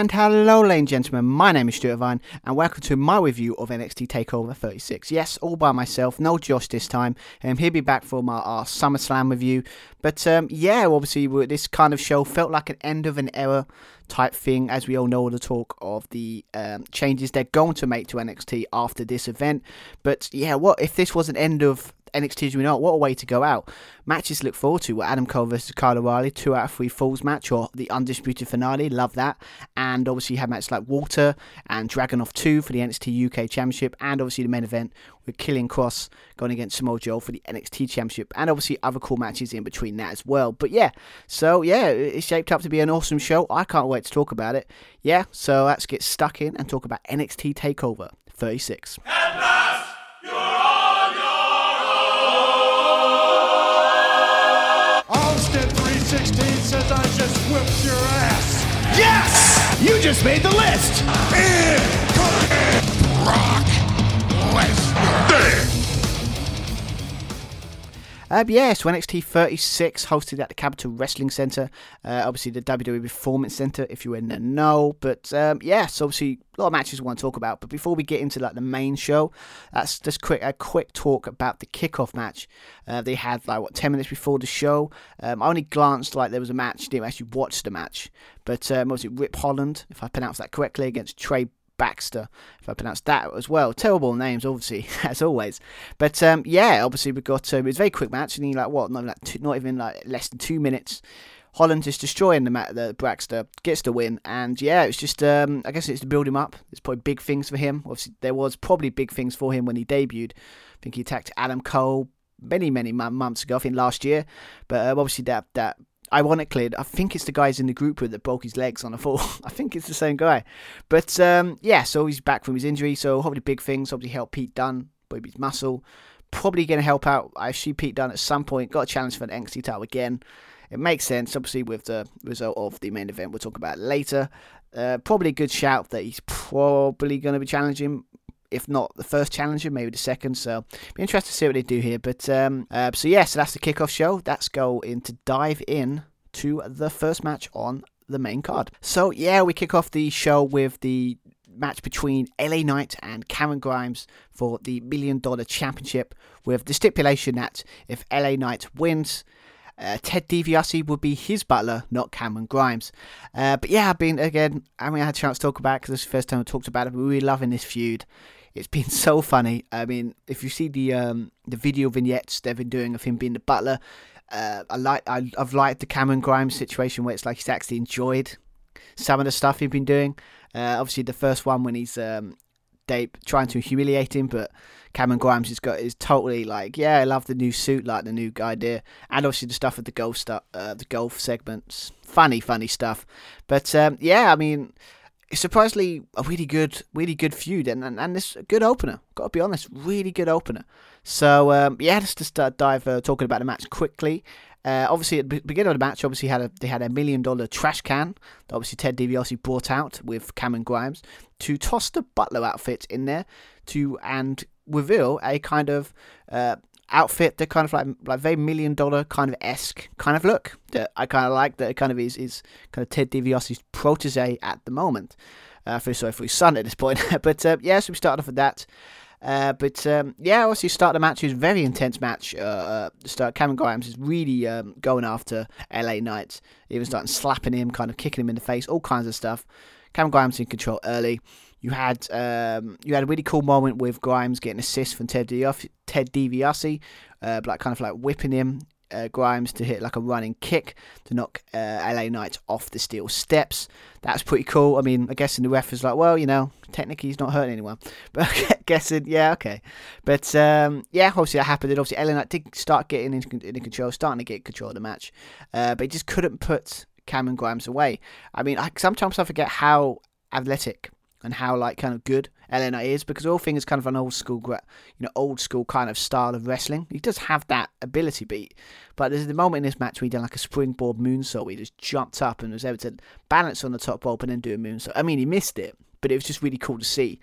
And hello, ladies and gentlemen, my name is Stuart Irvine, and welcome to my review of NXT TakeOver 36. Yes, all by myself, no Josh this time. Um, he'll be back for my our SummerSlam review. But um, yeah, obviously, this kind of show felt like an end of an era type thing, as we all know the talk of the um, changes they're going to make to NXT after this event. But yeah, what if this was an end of NXT as we know what a way to go out. Matches to look forward to were Adam Cole versus Kyle O'Reilly, two out of three falls match, or the undisputed finale. Love that. And obviously, you have matches like Walter and Dragunov 2 for the NXT UK Championship, and obviously the main event with Karrion Kross going against Samoa Joe for the NXT Championship, and obviously other cool matches in between that as well. But yeah, so yeah, it's shaped up to be an awesome show. I can't wait to talk about it. Yeah, so let's get stuck in and talk about NXT Takeover 36. Your ass. Yes! You just made the list! Incoming Brock Lesnar. Uh, yeah, so NXT 36 hosted at the Capitol Wrestling Center. Uh, obviously, the WWE Performance Center, if you're in the know. But um, yeah, so obviously, a lot of matches we want to talk about. But before we get into like the main show, that's just quick a quick talk about the kickoff match. Uh, they had like what 10 minutes before the show. Um, I only glanced like there was a match, didn't actually watch the match. But um, was it Rip Holland, if I pronounced that correctly, against Trey Baxter, if I pronounced that as well. Terrible names, obviously, as always. But um, yeah, obviously we got um, it was a very quick match, and like what, not, like two, not even like less than two minutes. Holland is destroying the the Baxter, gets the win, and yeah, it's just um, I guess it's to build him up. It's probably big things for him. Obviously, there was probably big things for him when he debuted. I think he attacked Adam Cole many many months ago, I think last year. But uh, obviously that that ironically, I think it's the guys in the group that broke his legs on the floor. I think it's the same guy. But um, yeah, so he's back from his injury. So hopefully, big things. Obviously, help Pete Dunne, his muscle. Probably going to help out. I see Pete Dunne at some point. Got a challenge for an NXT title again. It makes sense, obviously, with the result of the main event. We'll talk about later. Uh, probably a good shout that he's probably going to be challenging if not the first challenger, maybe the second. So be interested to see what they do here. But um, uh, so yeah, so that's the kickoff show. Let's go in to dive in to the first match on the main card. So yeah, we kick off the show with the match between LA Knight and Cameron Grimes for the Million Dollar Championship, with the stipulation that if LA Knight wins. Uh, Ted DiBiase would be his butler, not Cameron Grimes. Uh, but yeah, I've been again. I mean, I had a chance to talk about because this is the first time I talked about it. But we're really loving this feud. It's been so funny. I mean, if you see the um, the video vignettes they've been doing of him being the butler, uh, I like I, have liked the Cameron Grimes situation where it's like he's actually enjoyed some of the stuff he's been doing. Uh, obviously, the first one when he's um, trying to humiliate him, but Cameron Grimes has got is totally like, yeah, I love the new suit, like the new idea, and obviously the stuff with the golf stuff, uh, the golf segments, funny, funny stuff. But um, yeah, I mean surprisingly a really good, really good feud, and and, and this a good opener. Got to be honest, really good opener. So um, yeah, let's just uh, dive uh, talking about the match quickly. Uh, obviously, at the beginning of the match, obviously had a, they had a million dollar trash can that obviously Ted DiBiase brought out with Cameron Grimes to toss the Butler outfit in there to and reveal a kind of uh, outfit that kind of like like very million dollar kind of esque kind of look that I kind of like. That kind of is is kind of Ted DiBiase's protege at the moment. Uh, feel sorry for his son at this point, but uh, yeah, so we started off with that. Uh, but um, yeah, obviously start the match. It was a very intense match. Uh, uh, start Cameron Grimes is really um, going after LA Knight. He was starting slapping him, kind of kicking him in the face, all kinds of stuff. Cameron Grimes in control early. You had um, you had a really cool moment with Grimes getting assist from Ted DiBiase, uh, like kind of like whipping him uh, Grimes to hit like a running kick to knock uh, LA Knight off the steel steps. That's pretty cool. I mean, I guess in the ref is like, well, you know, technically he's not hurting anyone, but guessing, yeah, okay. But um, yeah, obviously that happened. And obviously LA Knight did start getting in, in control, starting to get control of the match, uh, but he just couldn't put Cameron Grimes away. I mean, I, sometimes I forget how athletic and how like kind of good LNA is because all thing is kind of an old school, you know, old school kind of style of wrestling. He does have that ability beat, but there's the moment in this match where he did like a springboard moonsault. Where he just jumped up and was able to balance on the top rope and then do a moonsault. I mean, he missed it, but it was just really cool to see.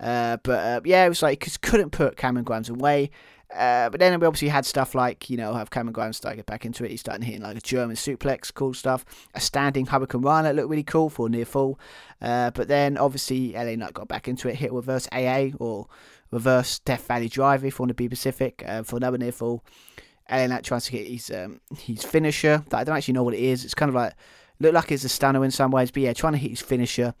Uh, but uh, yeah, it was like couldn't put Cameron Grimes away. Uh, but then we obviously had stuff like, you know, have Cameron Grimes start get back into it. He's starting hitting like a German suplex, cool stuff. A standing hurricanrana looked really cool for near full. Uh, but then obviously LA Knight got back into it, hit reverse AA or reverse Death Valley Drive if you want to be specific uh, for another near full. LA Knight tries to get his um, his finisher. I don't actually know what it is. It's kind of like look like it's a stunner in some ways, but yeah, trying to hit his finisher.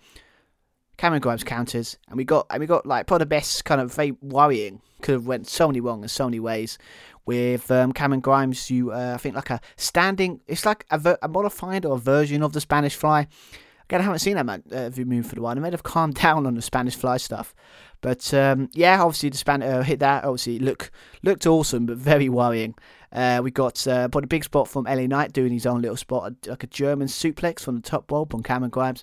Cameron Grimes counters, and we got and we got like probably the best kind of very worrying. Could have went so many wrong in so many ways. With um, Cameron Grimes, you uh, I think like a standing. It's like a, a modified or a version of the Spanish Fly. Again, I haven't seen that man, uh, move for the while. I may have calmed down on the Spanish Fly stuff, but um, yeah, obviously the Span uh, hit that. Obviously, look looked awesome, but very worrying. Uh, we got uh, a big spot from LA Knight doing his own little spot, like a German suplex from the top rope on Cameron Grimes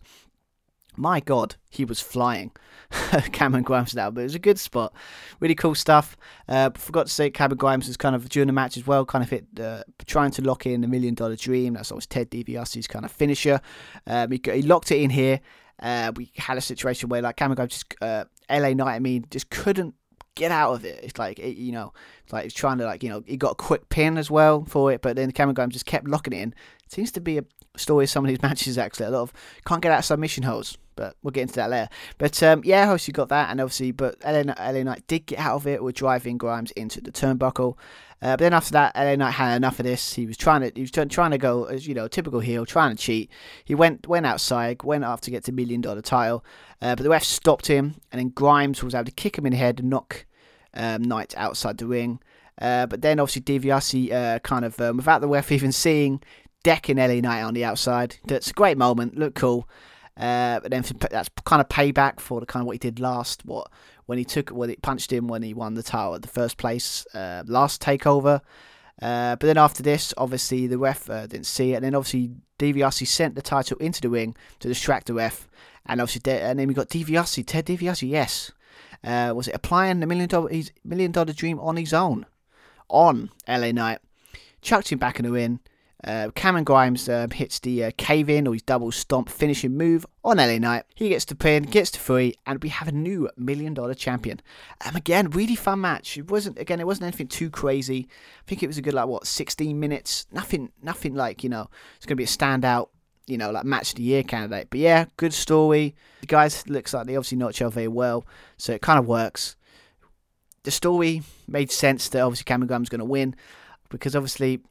my God, he was flying. Cameron Grimes now, but it was a good spot. Really cool stuff. Uh, forgot to say, Cameron Grimes was kind of during the match as well, kind of hit uh, trying to lock in the million dollar dream. That's always Ted DiBiase's kind of finisher. Um, he, he, locked it in here. Uh, we had a situation where like Cameron Grimes just uh, LA Knight, I mean, just couldn't get out of it. It's like it, you know, it's like he's trying to like you know, he got a quick pin as well for it, but then Cameron Grimes just kept locking it in. It seems to be a story of some of these matches actually. A lot of can't get out of submission holds but we'll get into that later. But um, yeah, obviously got that, and obviously, but LA, LA Knight did get out of it with driving Grimes into the turnbuckle. Uh, but then after that, LA Knight had enough of this. He was trying to, he was trying to go as you know, typical heel, trying to cheat. He went went outside, went off to get the million dollar title, uh, but the ref stopped him, and then Grimes was able to kick him in the head and knock um, Knight outside the ring. Uh, but then obviously DiBiase uh, kind of, um, without the ref even seeing, decking LA Knight on the outside. That's a great moment, look cool. Uh, but then that's kind of payback for the kind of what he did last. What when he took when it punched him when he won the title at the first place uh, last takeover. Uh, but then after this, obviously the ref uh, didn't see it, and then obviously DiBiase sent the title into the ring to distract the ref, and obviously De- and then we got DiBiase, Ted DiBiase, yes, uh, was it applying the million dollar his million dollar dream on his own, on LA Knight, chucked him back in the ring, uh, Cameron Grimes uh, hits the uh, cave in or his double stomp finishing move on LA Knight. He gets to pin, gets to free, and we have a new million dollar champion. Um, again, really fun match. It wasn't again, it wasn't anything too crazy. I think it was a good like what 16 minutes. Nothing, nothing like you know it's gonna be a standout. You know, like match of the year candidate. But yeah, good story. The guys looks like they obviously know each other very well, so it kind of works. The story made sense that obviously Cameron Grimes going to win because obviously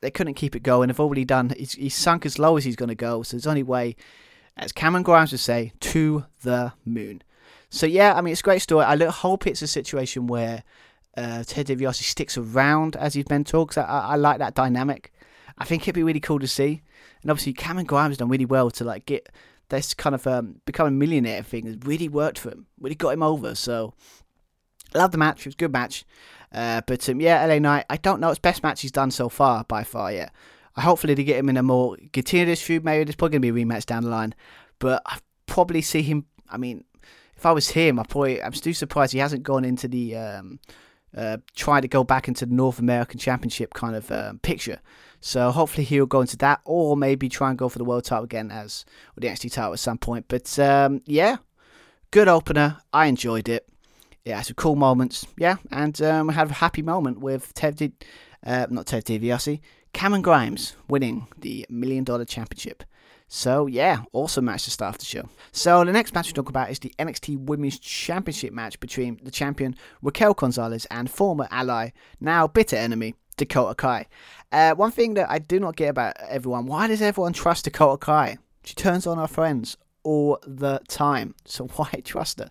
they couldn't keep it going. They've already done. He's, he's sunk as low as he's going to go. So there's only way, as Cameron Grimes would say, to the moon. So yeah, I mean it's a great story. I hope it's a situation where uh, Ted DiBiase sticks around as his mentor because I, I, I, like that dynamic. I think it'd be really cool to see. And obviously Cameron Grimes done really well to like get this kind of um, become a millionaire thing. Has really worked for him. Really got him over. So love the match. It was a good match. Uh, but um, yeah, LA Knight, I don't know. It's best match he's done so far, by far, yeah. I hopefully to get him in a more continue this feud. Maybe there's probably gonna be a rematch down the line, but I probably see him. I mean, if I was him, I probably I'm still surprised he hasn't gone into the um, uh, try to go back into the North American Championship kind of um, picture. So hopefully he'll go into that, or maybe try and go for the world title again as or the NXT title at some point. But um, yeah, good opener. I enjoyed it yeah, some cool moments. Yeah, and um, we had a happy moment with Ted, uh, not Ted DiBiase, Cameron Grimes winning the Million Dollar Championship. So yeah, awesome match to start the show. So the next match we talk about is the NXT Women's Championship match between the champion Raquel Gonzalez and former ally, now bitter enemy Dakota Kai. Uh, one thing that I do not get about everyone: why does everyone trust Dakota Kai? She turns on her friends all the time. So why trust her?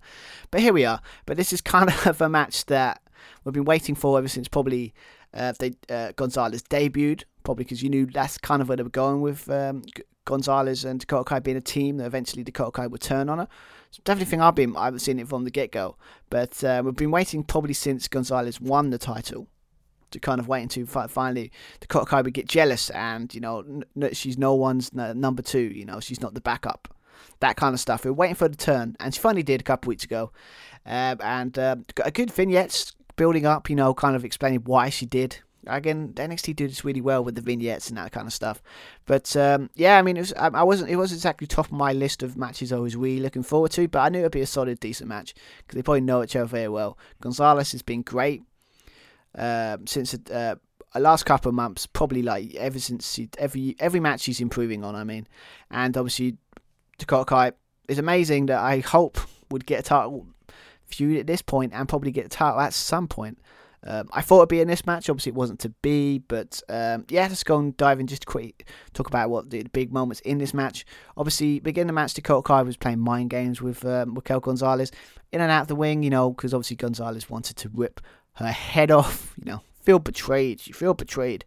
But here we are. But this is kind of a match that we've been waiting for ever since probably uh, they uh, Gonzalez debuted. Probably because you knew that's kind of where they were going with um, Gonzalez and Dakota Kai being a team that eventually Dakota Kai would turn on her. So definitely think I've been I've seen it from the get go. But uh, we've been waiting probably since Gonzalez won the title to kind of waiting to finally the Kai would get jealous and you know she's no one's number two. You know she's not the backup that kind of stuff. We are waiting for the turn, and she finally did a couple weeks ago. Um, and uh, got a good vignettes building up, you know, kind of explaining why she did. Again, NXT did this really well with the vignettes and that kind of stuff. But um, yeah, I mean, it was I wasn't it wasn't exactly top of my list of matches I was really looking forward to, but I knew it'd be a solid, decent match because they probably know each other very well. Gonzalez has been great. Um, since uh, the last couple of months, probably like ever since she, every every match he's improving on. I mean, and obviously Dakota Kai is amazing that I hope would get a title feud at this point and probably get a title at some point. Um, I thought it'd be in this match. Obviously, it wasn't to be, but um, yeah, let's go and dive in just quick talk about what the big moments in this match. Obviously, begin the match, Dakota Kai was playing mind games with um, Raquel Gonzalez in and out of the wing, you know, because obviously Gonzalez wanted to rip her head off, you know, feel betrayed. She feel betrayed.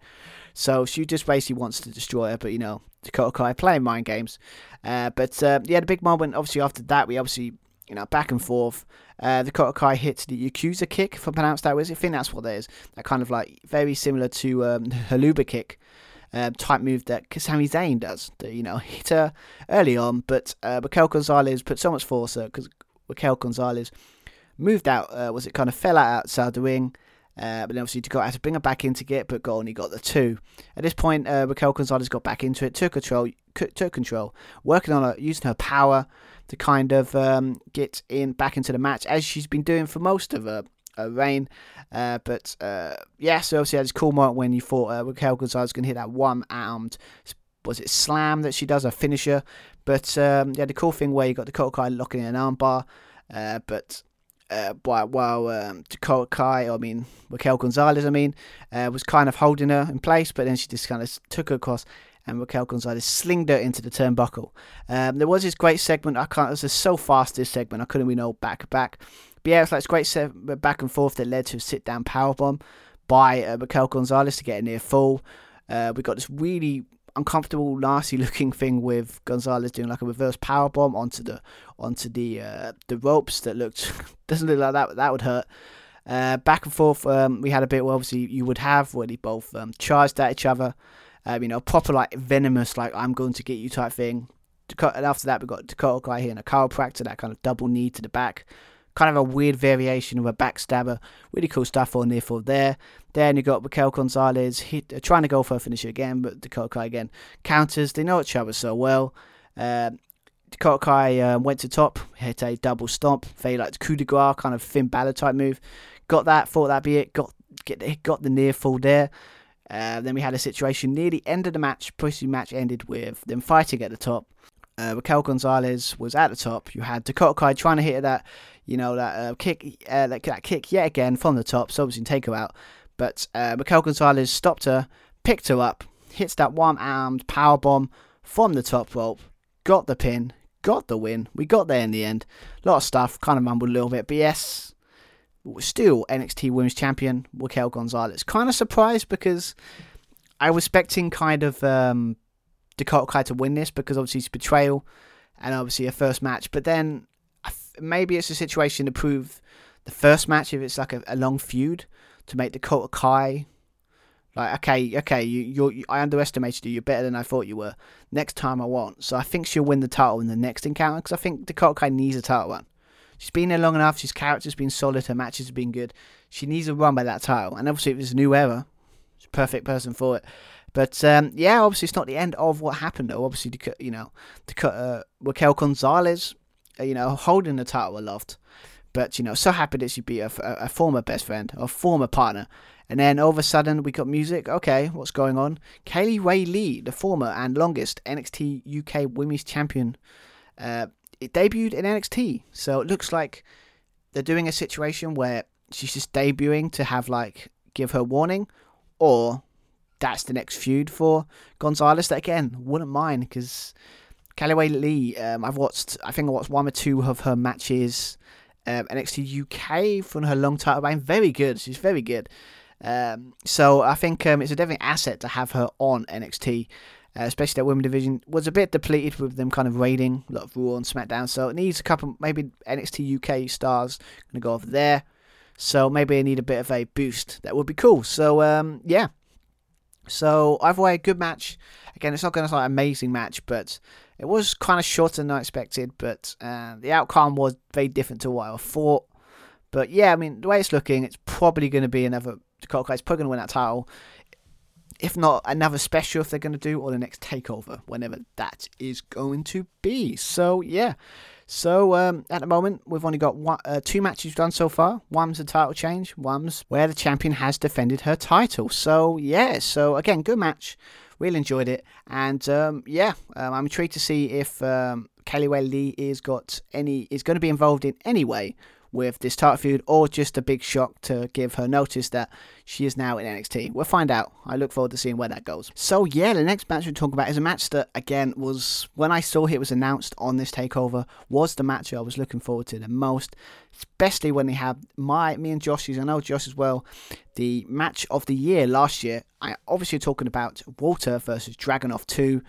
So she just basically wants to destroy her, but you know, Dakota Kai playing mind games. Uh, but uh, yeah, the big moment, obviously, after that, we obviously, you know, back and forth. Uh, Dakota Kai hits the Yakuza kick, if I pronounce that was. I think that's what that is. That kind of like very similar to um, Helluva kick. Uh, type move that Sami Zayn does, that, you know, hit her early on, but uh, Raquel Gonzalez put so much force because Raquel Gonzalez moved out, uh, was it kind of fell out outside the ring, uh, but then obviously Dakota had to bring her back in to get, but got only got the two. At this point, uh, Raquel Gonzalez got back into it, took control, took control, working on her, using her power, to kind of um, get in back into the match as she's been doing for most of her, her reign. Uh, but uh, yeah, so obviously had this cool moment when you thought uh, Raquel Gonzalez going to hit that one armed, was it slam that she does, a finisher. But um, yeah, the cool thing where you got Dakota Kai locking in an armbar. Uh, but uh, while, um, Dakota Kai, I mean Raquel Gonzalez, I mean, uh, was kind of holding her in place, but then she just kind of took her across and Raquel Gonzalez slinged her into the turnbuckle. Um, there was this great segment. I can't. It was so fast. This segment. I couldn't really know back back. But yeah, it's like this great segment back and forth that led to a sit down power bomb by uh, Raquel Gonzalez to get a near full. Uh, we got this really uncomfortable, nasty looking thing with Gonzalez doing like a reverse power bomb onto the onto the uh, the ropes that looked doesn't look like that that would hurt. Uh, back and forth, um, we had a bit where obviously you would have where they both um, charged at each other um, you know, proper like venomous, like I'm going to get you type thing. And after that, we got Dakota Kai here and a chiropractor, that kind of double knee to the back. Kind of a weird variation of a backstabber. Really cool stuff on there for there. Then you got Raquel Gonzalez hit, uh, trying to go for a finisher again, but Dakota Kai again counters. They know each other so well. Um, Dakota Kai uh, went to top, hit a double stomp, very like coup de grace, kind of Finn Balor type move. Got that, thought that'd be it. Got get got the near fall there. Uh, then we had a situation near the end of the match. Pretty match ended with them fighting at the top. Uh, Raquel Gonzalez was at the top. You had Dakota Kai trying to hit that, you know, that uh, kick, uh, that, that, kick yet again from the top. So obviously take her out. But uh, Raquel Gonzalez stopped her, picked her up, hits that one-armed power bomb from the top rope, got the pin, got the win. We got there in the end. A lot of stuff, kind of mumbled a little bit, but yes, still NXT Women's Champion Raquel Gonzalez. Kind of surprised because I was expecting kind of um, Dakota Kai to win this because obviously it's betrayal and obviously a first match. But then maybe it's a situation to prove the first match if it's like a, a long feud to make Dakota Kai like okay, okay, you you you I underestimated you. You're better than I thought you were. Next time I won't. So I think she'll win the title in the next encounter because I think Dakota Kai needs a title run. She's been there long enough. She's character's been solid. Her matches have been good. She needs a run by that title. And obviously, if it's a new era, she's a perfect person for it. But um, yeah, obviously, it's not the end of what happened, though. Obviously, you know, to cut uh, Raquel Gonzalez, uh, you know, holding the title aloft. But, you know, so happy that she beat a, a, former best friend, a former partner. And then all of a sudden, we got music. Okay, what's going on? Kay Lee the former and longest NXT UK Women's Champion, uh, it debuted in NXT, so it looks like they're doing a situation where she's just debuting to have like give her warning, or that's the next feud for Gonzalez. That again wouldn't mind because Kay Lee Um, I've watched. I think I watched one or two of her matches. Um, NXT UK from her long title reign. Very good. She's very good. Um, so I think um, it's a definite asset to have her on NXT uh, especially that women division was a bit depleted with them kind of raiding a lot of Raw and SmackDown. So it needs a couple, maybe NXT UK stars going to go over there. So maybe they need a bit of a boost. That would be cool. So um, yeah. So either way, a good match. Again, it's not going to be like an amazing match, but it was kind of shorter than I expected. But uh, the outcome was very different to what I thought. But yeah, I mean, the way it's looking, it's probably going to be another. Dakota Kai's probably going to win that title if not another special if they're going to do, or the next takeover, whenever that is going to be. So, yeah. So um, at the moment, we've only got one, uh, two matches done so far. One's a title change. One's where the champion has defended her title. So yeah, so again, good match. Really enjoyed it, and um, yeah, um, I'm intrigued to see if um, Kay Lee is got any is going to be involved in any way with this title feud or just a big shock to give her notice that she is now in NXT. We'll find out. I look forward to seeing where that goes. So yeah, the next match we're talking about is a match that again was when I saw it was announced on this takeover was the match I was looking forward to the most, especially when they have my me and Josh's I know Josh as well, the match of the year last year. I obviously talking about Walter versus Dragunov 2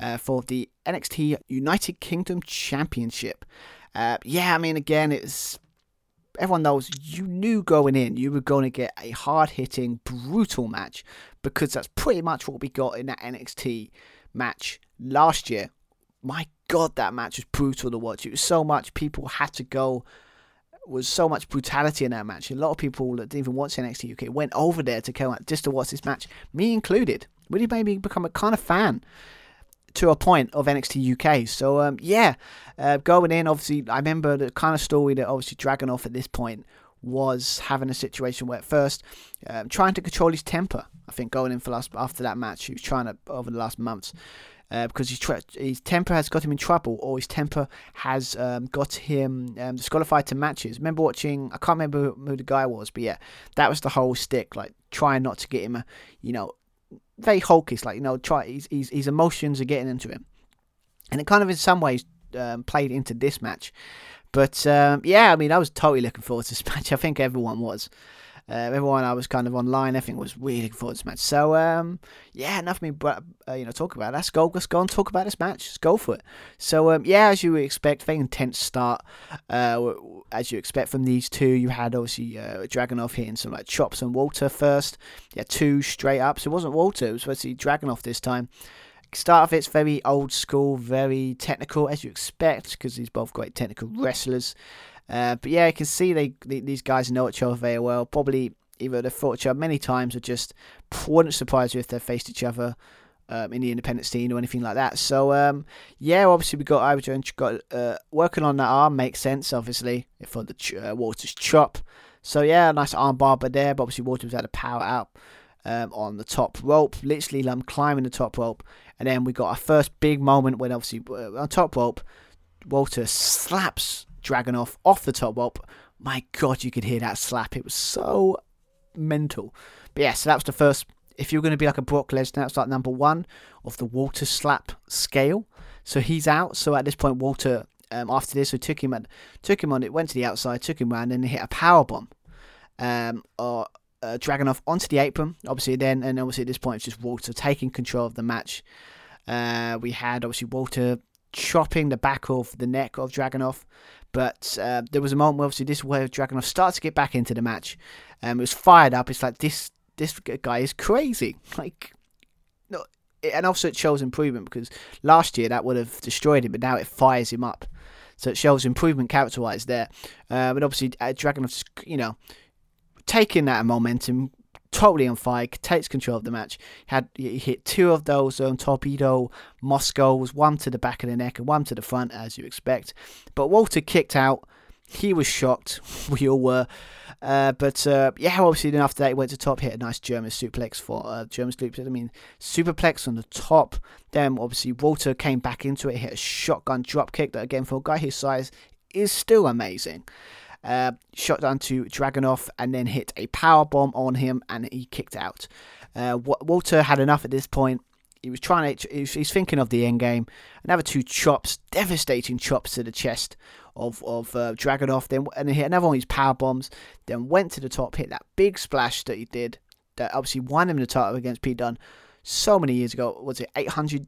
uh, for the NXT United Kingdom Championship. Uh, yeah, I mean, again, it's everyone knows you knew going in you were going to get a hard hitting, brutal match because that's pretty much what we got in that NXT match last year. My God, that match was brutal to watch. It was so much people had to go. Was so much brutality in that match. A lot of people that didn't even watch NXT UK went over there to come out just to watch this match, me included. Really made me become a kind of fan to a point of NXT UK. So um, yeah, uh, going in, obviously, I remember the kind of story that obviously Dragunov at this point was having a situation where at first um, trying to control his temper. I think going in for last after that match, he was trying to over the last months. Uh, because his, tra- his temper has got him in trouble, or his temper has um, got him um, disqualified to matches. Remember watching? I can't remember who, who, the guy was, but yeah, that was the whole stick. Like trying not to get him, you know, very hulkish, like you know, try his, his, his emotions are getting into him, and it kind of in some ways um, played into this match. But um, yeah, I mean, I was totally looking forward to this match. I think everyone was. Uh, everyone I was kind of online, think was really looking forward to this match. So um, yeah, enough of me, uh, you know, talk about. It. Let's go. Let's go and talk about this match. Let's go for it. So um, yeah, as you would expect, very intense start. Uh, as you expect from these two, you had obviously uh, Dragunov hitting some like chops and Walter first. Yeah, two straight ups. It wasn't Walter. It was be Dragunov this time. Start of it's very old school, very technical, as you expect, because these both great technical wrestlers. Uh, but yeah, you can see they, they, these guys know each other very well. Probably either they've fought each other many times or just wouldn't surprise you if they faced each other um, in the independent scene or anything like that. So um, yeah, obviously we got Ivor Ivory got uh, working on that arm makes sense obviously for the uh, Walter's chop. So yeah, nice arm barber there. But obviously Walter was able to power out um, on the top rope, literally um, climbing the top rope, and then we got our first big moment when obviously uh, on top rope, Walter slaps Dragunov off the top rope. My God, you could hear that slap. It was so mental. But yeah, so that was the first. If you're going to be like a Brock Lesnar, that's like number one of the Walter slap scale. So he's out. So at this point, Walter, um, after this, we took him at, took him on it, went to the outside, took him around, and hit a power bomb. Um, or uh, Dragunov onto the apron. Obviously, then and obviously at this point, it's just Walter taking control of the match. Uh, we had obviously Walter chopping the back of the neck of Dragunov. But uh, there was a moment where obviously this is where Dragunov starts to get back into the match. Um, it was fired up. It's like this this guy is crazy. Like, no, and also it shows improvement because last year that would have destroyed him, but now it fires him up. So it shows improvement character wise there. Um, and obviously uh, Dragunov's you know taking that momentum, totally on fire, takes control of the match. Had he hit two of those um, torpedo Moscows, one to the back of the neck and one to the front, as you expect. But Walter kicked out. He was shocked. We all were. Uh, but uh, yeah, obviously then after that he went to top, hit a nice German suplex for uh, German suplex. I mean superplex on the top. Then obviously Walter came back into it, hit a shotgun drop kick that again for a guy his size is still amazing. Uh, shot down to Dragunov and then hit a power bomb on him and he kicked out. Uh, Walter had enough at this point. He was trying to. He's thinking of the end game. Another two chops, devastating chops to the chest of of uh, Dragunov. Then and he hit another one of his power bombs. Then went to the top, hit that big splash that he did. That obviously won him the title against Pete Dunne so many years ago. Was it 800,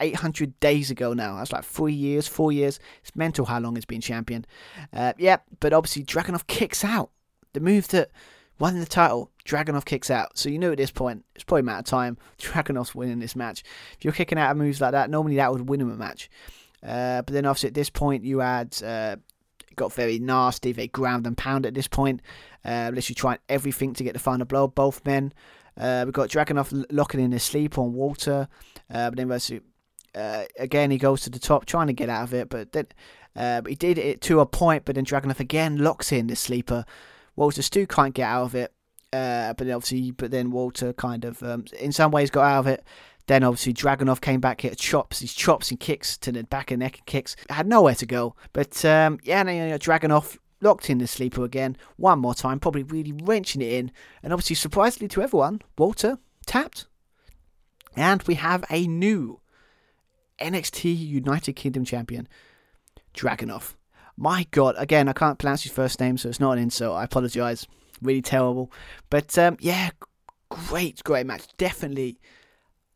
800 days ago now? That's like three years, four years. It's mental how long it's been champion. Uh, yeah, but obviously Dragunov kicks out. The move that won the title, Dragunov kicks out. So you know at this point, it's probably a matter of time. Dragunov's winning this match. If you're kicking out of moves like that, normally that would win him a match. Uh, but then obviously at this point, you had uh, got very nasty. They ground and pound at this point. Uh, literally trying everything to get the final blow. Both men. Uh, we've got Dragunov locking in his sleep on Walter. Uh, but then uh, again, he goes to the top, trying to get out of it. But then Uh, he did it to a point, but then Dragunov again locks in the sleeper. Walter Stu can't get out of it, uh, but obviously, but then Walter kind of, um, in some ways, got out of it. Then obviously Dragunov came back, hit chops, his chops and kicks to the back and neck and kicks. Had nowhere to go. But um, yeah, no, you know, Dragunov locked in the sleeper again, one more time, probably really wrenching it in. And obviously, surprisingly to everyone, Walter tapped. And we have a new NXT United Kingdom champion, Dragunov. My God, again, I can't pronounce his first name, so it's not an insult. I apologise. Really terrible. But um, yeah, great, great match. Definitely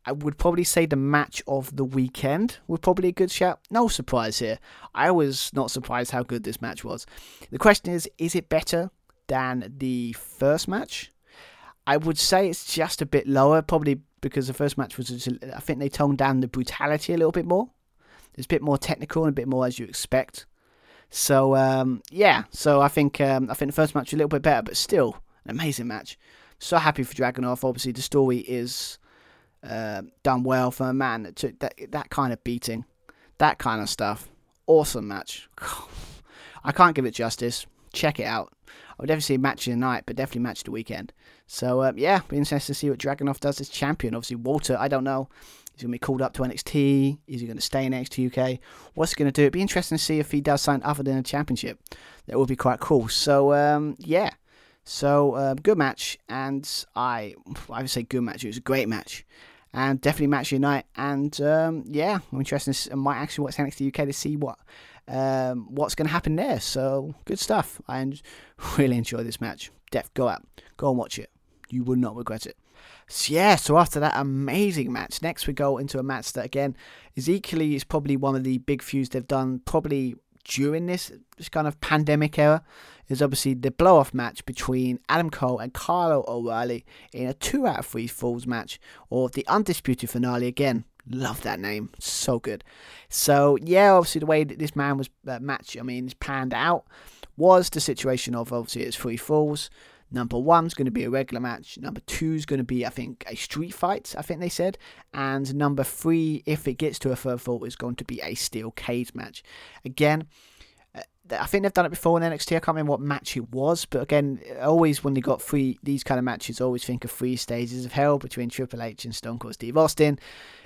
I would probably say the match of the weekend would probably a good shout. No surprise here. I was not surprised how good this match was. The question is, is it better than the first match? I would say it's just a bit lower, probably because the first match was, I think they toned down the brutality a little bit more. It's a bit more technical and a bit more as you expect. So um, yeah, so I think um, I think the first match was a little bit better, but still an amazing match. So happy for Dragunov. Obviously, the story is uh, done well for a man that took that, that kind of beating, that kind of stuff. Awesome match. I can't give it justice. Check it out. I would definitely see a match of the night, but definitely match of the weekend. So uh, yeah, be interested to see what Dragunov does as champion. Obviously Walter, I don't know. He's going to be called up to NXT. Is he going to stay in NXT UK? What's he going to do? It'd be interesting to see if he does something other than a championship. That would be quite cool. So um, yeah, so uh, good match, and I I would say good match. It was a great match, and definitely match unite. And um, yeah, I'm interested. In, I might actually watch NXT UK to see what um, what's going to happen there. So good stuff. I really enjoy this match. Def, go out, go and watch it. You will not regret it. So yeah, so after that amazing match, next we go into a match that again is equally is probably one of the big feuds they've done probably during this, this kind of pandemic era is obviously the blow off match between Adam Cole and Kyle O'Reilly in a two out of three falls match, or the undisputed finale again. Love that name, so good. So yeah, obviously the way that this man was uh, I mean, panned out was the situation of obviously it's three falls. Number one's going to be a regular match. Number two's going to be, I think, a street fight. I think they said, and number three, if it gets to a third fall, is going to be a steel cage match. Again, I think they've done it before in NXT. I can't remember what match it was, but again, always when they got three these kind of matches, always think of three stages of hell between Triple H and Stone Cold Steve Austin.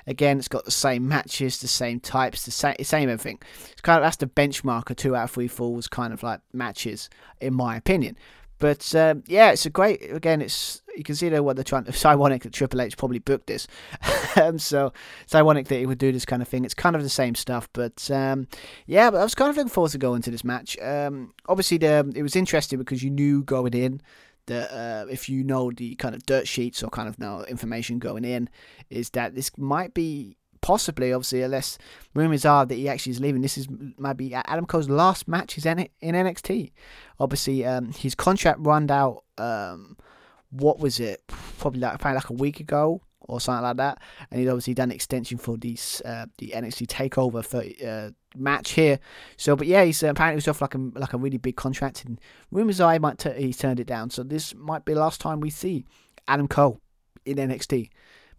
Again, it's got the same matches, the same types, the same, same everything. It's kind of that's the benchmark of two out of three falls kind of like matches, in my opinion. But um, yeah, it's a great. Again, it's you can see there what they're trying. It's ironic that Triple H probably booked this, um, so it's ironic that he would do this kind of thing. It's kind of the same stuff, but um, yeah. But I was kind of looking forward to going to this match. Um, obviously, the, it was interesting because you knew going in that uh, if you know the kind of dirt sheets or kind of know information going in, is that this might be possibly, obviously, unless rumors are that he actually is leaving. This is maybe Adam Cole's last match is in NXT. Obviously, um, his contract run out. Um, what was it? Probably like probably like a week ago or something like that. And he's obviously done extension for these uh, the NXT Takeover 30, uh, match here. So, but yeah, he's uh, apparently was off like a like a really big contract, and rumors are he might t- he's turned it down. So this might be the last time we see Adam Cole in NXT.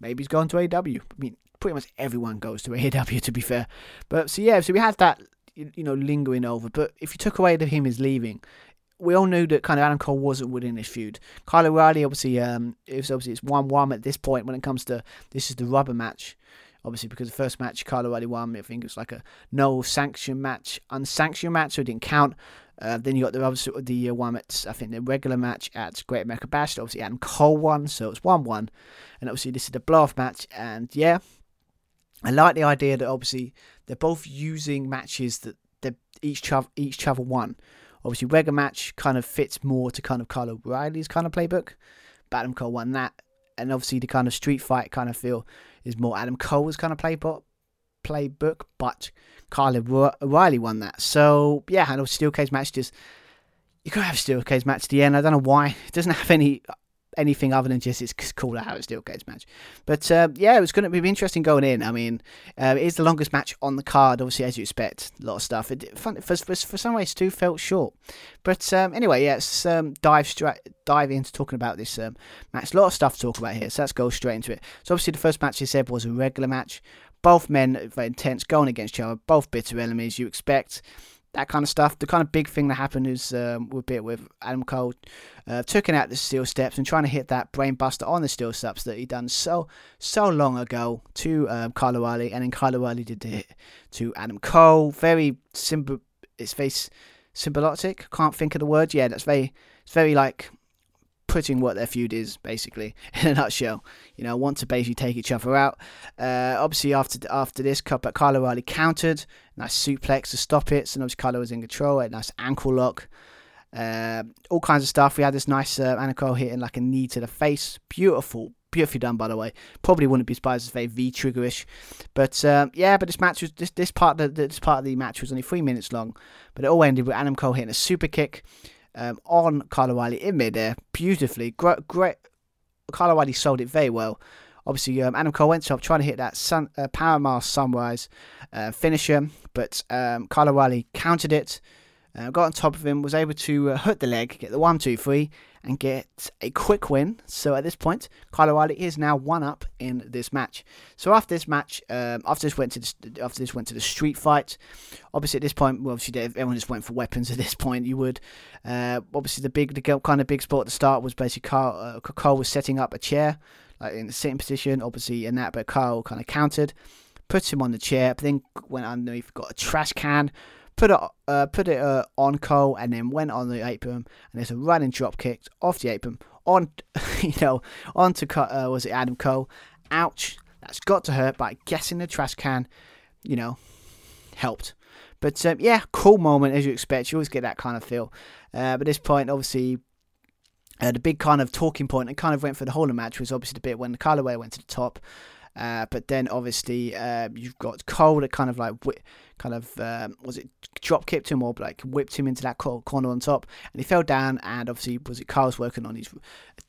Maybe he's gone to AEW. I mean, pretty much everyone goes to AEW to be fair. But so yeah, so we had that you know lingering over. But if you took away that him is leaving, we all knew that kind of Adam Cole wasn't winning this feud. Kyle O'Reilly obviously um it was obviously it's one one at this point when it comes to this is the rubber match. Obviously, because the first match Kyle O'Reilly won, I think it was like a no sanction match, unsanctioned match, so it didn't count. Uh, then you got the obviously the uh, one at I think the regular match at Great American Bash. Obviously, Adam Cole won, so it was one one, and obviously this is the blow off match. And yeah, I like the idea that obviously they're both using matches that they each each other won. Obviously, regular match kind of fits more to kind of Kyle O'Reilly's kind of playbook. Adam Cole won that, and obviously the kind of street fight kind of feel is more Adam Cole's kind of playbook. Playbook, but Kyle O'Reilly won that. So yeah, and a steel cage match just you gotta have steel cage match at the end. I don't know why it doesn't have any anything other than just it's called how it still Cage match. But uh, yeah, it was going to be interesting going in. I mean, uh, it is the longest match on the card, obviously, as you expect. A lot of stuff. It, for, for, for some ways, too, felt short. But um, anyway, yeah, let's um, dive, straight, dive into talking about this um, match. A lot of stuff to talk about here, so let's go straight into it. So, obviously, the first match, you said, was a regular match. Both men intense, going against each other, both bitter enemies, you expect. That kind of stuff. The kind of big thing that happened is um, a bit with Adam Cole uh, taking out the steel steps and trying to hit that brainbuster on the steel steps that he done so so long ago to um, Kyle O'Reilly, and then Kyle O'Reilly did it to Adam Cole. Very simple. It's very symbolic. Can't think of the word. Yeah, that's very. It's very like putting what their feud is basically in a nutshell. You know, want to basically take each other out. Uh, obviously, after after this, Kyle O'Reilly countered, nice suplex to stop it. So obviously, Kyle was in control. A nice ankle lock. Uh, all kinds of stuff. We had this nice uh, ankle hitting like a knee to the face. Beautiful, beautifully done by the way. Probably wouldn't be surprised if they V triggerish, but um, yeah. But this match was this this part of the this part of the match was only three minutes long, but it all ended with Adam Cole hitting a super kick um, on Kyle O'Reilly in midair beautifully. Great, great. Kyle O'Reilly sold it very well. Obviously, um, Adam Cole went up trying to hit that sun, uh, Panama Sunrise uh, finisher, but um, Kyle O'Reilly countered it, uh, got on top of him, was able to uh, hit the leg, get the one, two, three, and get a quick win. So at this point, Kyle O'Reilly is now one up in this match. So after this match, um, after this went to the, after this went to the street fight. Obviously at this point, well, obviously everyone just went for weapons. At this point, you would uh, obviously the big the kind of big spot at the start was basically Carl. Uh, Cole was setting up a chair like in the sitting position, obviously in that, but Carl kind of countered, put him on the chair, but then went underneath, got a trash can put it uh, put it uh, on Cole, and then went on the apron, and there's a running drop kick off the apron on, you know, onto uh, was it Adam Cole? Ouch, that's got to hurt. But guessing the trash can, you know, helped. But um, yeah, cool moment as you expect. You always get that kind of feel. Uh, but at this point, obviously, uh, the big kind of talking point and kind of went for the whole of the match was obviously the bit when the Callaway went to the top. Uh, but then obviously uh, you've got Cole that kind of like wh- kind of um, was it drop kicked him or like whipped him into that corner on top, and he fell down. And obviously was it Carl's working on his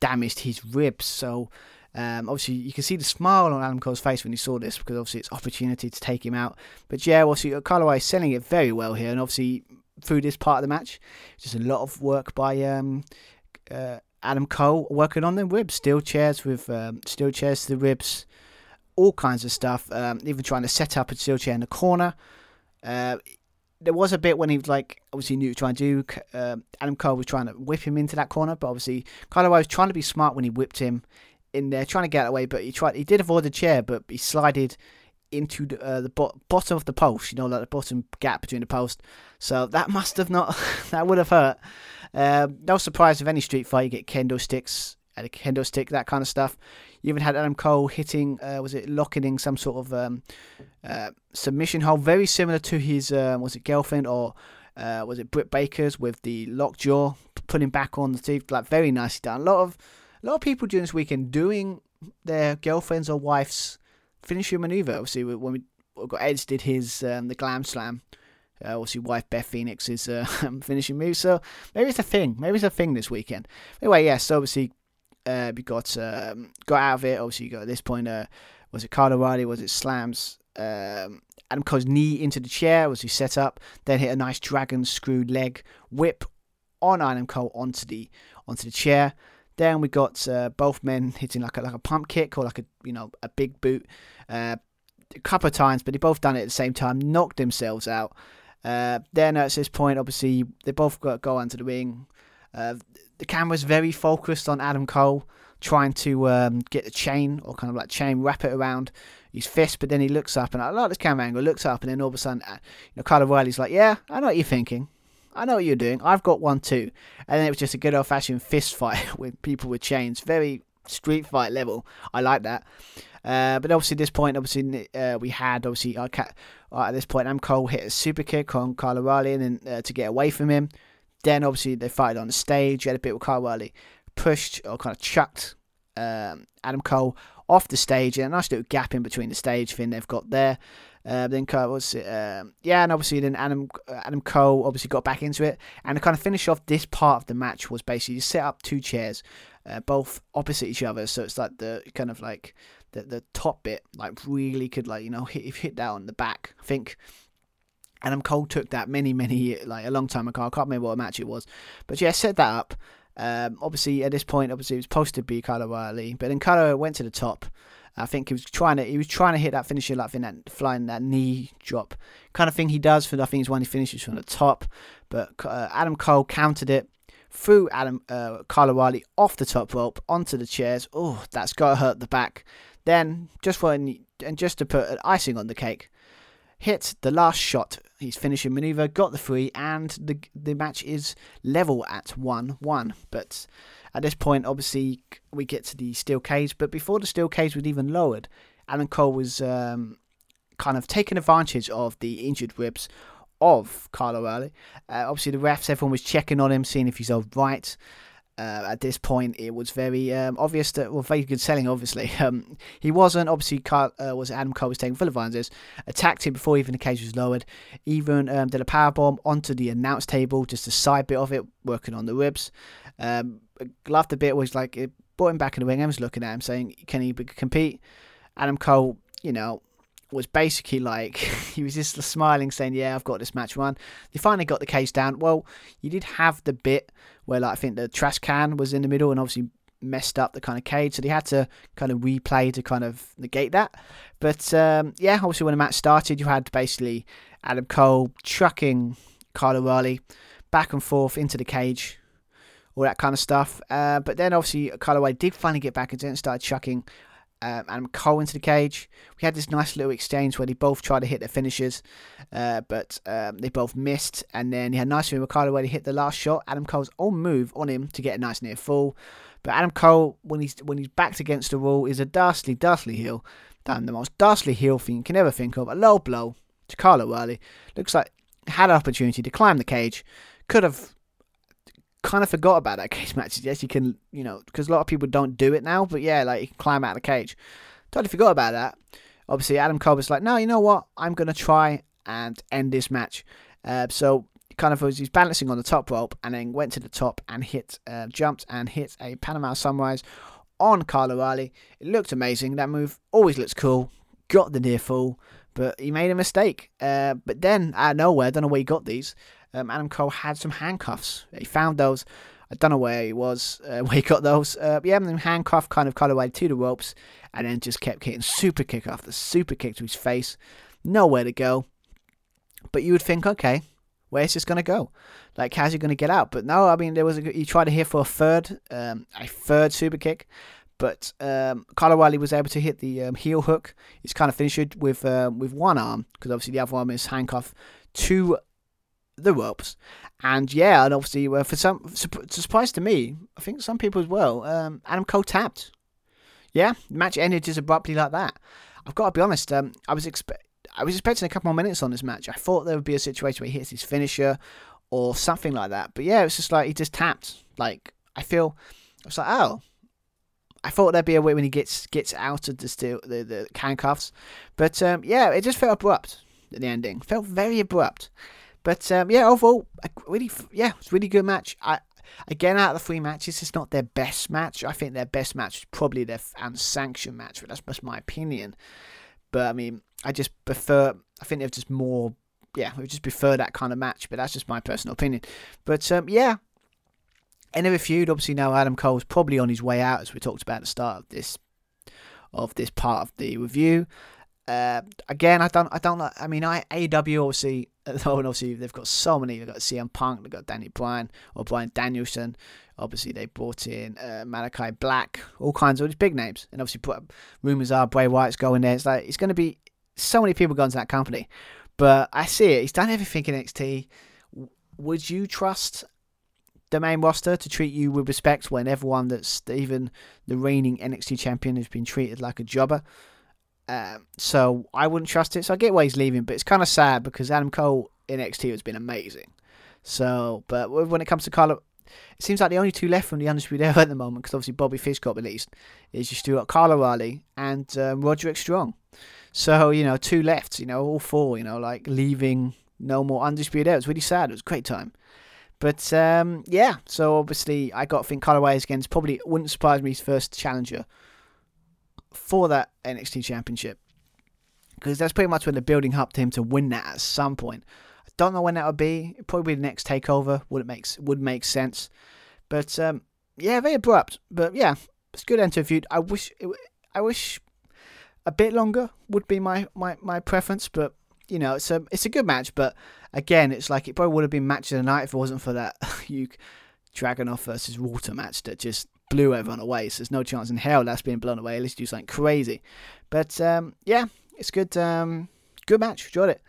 damaged his ribs. So um, obviously you can see the smile on Adam Cole's face when he saw this because obviously it's opportunity to take him out. But yeah, obviously Carlaway is selling it very well here, and obviously through this part of the match, just a lot of work by. Um, uh, Adam Cole working on the ribs, steel chairs with um, steel chairs to the ribs, all kinds of stuff. Um, even trying to set up a steel chair in the corner. Uh, there was a bit when he was like, obviously knew trying to do. Uh, Adam Cole was trying to whip him into that corner, but obviously Kyle was trying to be smart when he whipped him in there, trying to get away. But he tried, he did avoid the chair, but he slided into the, uh, the bo- bottom of the post, you know, like the bottom gap between the post. So that must have not, that would have hurt. Uh, no surprise if any street fight you get kendo sticks a kendo stick, that kind of stuff. You even had Adam Cole hitting, uh, was it locking in some sort of um, uh, submission hold, very similar to his, uh, was it girlfriend or uh, was it Britt Baker's with the lockjaw, putting back on the teeth, like very nicely done. A lot of, a lot of people during this weekend doing their girlfriends or wives finishing maneuver. Obviously, when we got Edge did his um, the glam slam. Uh, obviously, wife Beth Phoenix is uh, finishing move, so maybe it's a thing. Maybe it's a thing this weekend. Anyway, yes, so obviously uh, we got um, got out of it. Obviously, you got at this point. Uh, was it Kyle O'Reilly? Was it slams? Um, Adam Cole's knee into the chair was he set up. Then hit a nice dragon screw leg whip on Adam Cole onto the onto the chair. Then we got uh, both men hitting like a like a pump kick or like a you know a big boot uh, a couple of times, but they both done it at the same time, knocked themselves out. Uh, then at this point, obviously they both got go onto the ring. The camera's very focused on Adam Cole trying to um, get the chain or kind of like chain wrap it around his fist, but then he looks up and I like this camera angle. Looks up and then all of a sudden, uh, you know, Kyle O'Reilly's like, "Yeah, I know what you're thinking. I know what you're doing. I've got one too." And then it was just a good old fashioned fist fight with people with chains, very street fight level. I like that. Uh, but obviously, at this point, obviously, uh, we had obviously uh, at this point, Adam Cole hit a super kick on Kyle O'Reilly and then, uh, to get away from him. Then obviously they fighted on the stage. You had a bit with Kyle O'Reilly pushed or kind of chucked um, Adam Cole off the stage, and a nice little gap in between the stage thing they've got there. Uh, then was um, yeah, and obviously then Adam uh, Adam Cole obviously got back into it, and to kind of finish off this part of the match was basically you set up two chairs, uh, both opposite each other, so it's like the kind of like the the top bit like really could like you know hit hit that on the back. I think Adam Cole took that many, many, like a long time ago. I can't remember what match it was. But yeah, set that up. Um, obviously, at this point, obviously, it was supposed to be Kyle O'Reilly. But then Kyle went to the top. I think he was trying to he was trying to hit that finisher like in that flying that knee drop kind of thing he does for I think he's one he finishes from the top, but uh, Adam Cole countered it, threw Adam uh, Kyle O'Reilly off the top rope onto the chairs. Oh, that's got to hurt the back. Then just for and just to put an icing on the cake, hit the last shot. His finishing maneuver got the free, and the the match is level at one one. But at this point, obviously, we get to the steel cage. But before the steel cage was even lowered, Adam Cole was um, kind of taking advantage of the injured ribs of Kyle O'Reilly. Uh, obviously, the refs, everyone was checking on him, seeing if he's all right. Uh, at this point, it was very um, obvious that, well, very good selling, obviously. Um, he wasn't. Obviously, uh, was Adam Cole was taking full advantage, attacked him before even the cage was lowered, even um, did a power bomb onto the announce table, just a side bit of it, working on the ribs. Um, laughed a bit, was like, it brought him back in the ring. I was looking at him saying, can he compete? Adam Cole, you know, was basically like he was just smiling, saying, "Yeah, I've got this match won." They finally got the case down. Well, you did have the bit where like I think the trash can was in the middle and obviously messed up the kind of cage, so they had to kind of replay to kind of negate that. But um, yeah, obviously when the match started, you had basically Adam Cole trucking Kyle O'Reilly back and forth into the cage. All that kind of stuff. Uh, but then obviously Kyle O'Reilly did finally get back into it and started chucking um, Adam Cole into the cage. We had this nice little exchange where they both tried to hit their finishes, uh, but um, they both missed. And then he had a nice move with Ricardo where he hit the last shot. Adam Cole's own move on him to get a nice near fall. But Adam Cole, when he's when he's backed against the wall, is a dastardly, dastardly heel. Done the most dastardly heel thing you can ever think of. A low blow to Kyle O'Reilly. Looks like had an opportunity to climb the cage. Could have kind of forgot about that cage match. Yes, you can, you know, because a lot of people don't do it now. But yeah, like you can climb out of the cage. Totally forgot about that. Obviously, Adam Cole was like, no, you know what? I'm gonna try and end this match. Uh, so kind of was he's balancing on the top rope and then went to the top and hit, uh, jumped and hit a Panama Sunrise on Kyle O'Reilly. It looked amazing. That move always looks cool. Got the near fall, but he made a mistake. Uh, but then out of nowhere, I don't know where he got these um, Adam Cole had some handcuffs. He found those. I don't know where he was, uh, where he got those. Uh, yeah, and then handcuff kind of colorway to the ropes, and then just kept hitting super kick after super kick to his face. Nowhere to go. But you would think, okay, where's this going to go? Like, how's he going to get out? But no, I mean, there was a, he tried to hit for a third, um, a third super kick, but um, Kyle O'Reilly was able to hit the um, heel hook. He's kind of finished it with uh, with one arm because obviously the other arm is handcuffed to the ropes. And yeah, and obviously, uh, for some surprise to me, I think some people as well, um, Adam Cole tapped. Yeah, the match ended just abruptly like that. I've got to be honest. Um, I was expect I was expecting a couple more minutes on this match. I thought there would be a situation where he hits his finisher or something like that. But yeah, it's just like he just tapped. Like I feel, I was like, oh, I thought there'd be a way when he gets gets out of the steel the the handcuffs. But um, yeah, it just felt abrupt. The ending felt very abrupt. But um, yeah, overall, really, yeah, it's really good match. I, again, out of the three matches, it's not their best match. I think their best match is probably their unsanctioned match, but that's just my opinion. But I mean, I just prefer. I think they're just more. Yeah, we just prefer that kind of match, but that's just my personal opinion. But um, yeah, end of a feud. Obviously, now Adam Cole's probably on his way out, as we talked about at the start of this of this part of the review. Uh, again, I don't, I don't. I mean, I AEW obviously, oh, and obviously they've got so many. They've got CM Punk, they've got Danny Bryan or Bryan Danielson. Obviously, they brought in uh, Malachi Black, all kinds of these big names, and obviously, rumors are Bray Wyatt's going there. It's like it's going to be so many people going to that company. But I see it. He's done everything in NXT. Would you trust the main roster to treat you with respect when everyone that's even the reigning NXT champion has been treated like a jobber? Um, so I wouldn't trust it. So I get why he's leaving, but it's kind of sad because Adam Cole in NXT has been amazing. So, but when it comes to Carlo, it seems like the only two left from the Undisputed Era at the moment, because obviously Bobby Fish got released, is just got Kyle O'Reilly and um, Roderick Strong. So, you know, two left, you know, all four, you know, like leaving no more Undisputed Era. It was really sad. It was a great time. But um, yeah, so obviously I got to think Kyle O'Reilly again is probably, wouldn't surprise me, his first challenger for that NXT Championship because that's pretty much when they're building up to him to win that at some point. I don't know when that would be. It'd probably be the next takeover. Would it makes would make sense? But um, yeah, very abrupt. But yeah, it's good interview. I wish it, I wish a bit longer would be my, my, my preference, but you know, it's a it's a good match, but again, it's like it probably would have been match of the night if it wasn't for that you Dragunov versus Walter match that just blew everyone away. So there's no chance in hell that's being blown away. At least do something crazy. But um, yeah, it's good. Um, good match. Enjoyed it.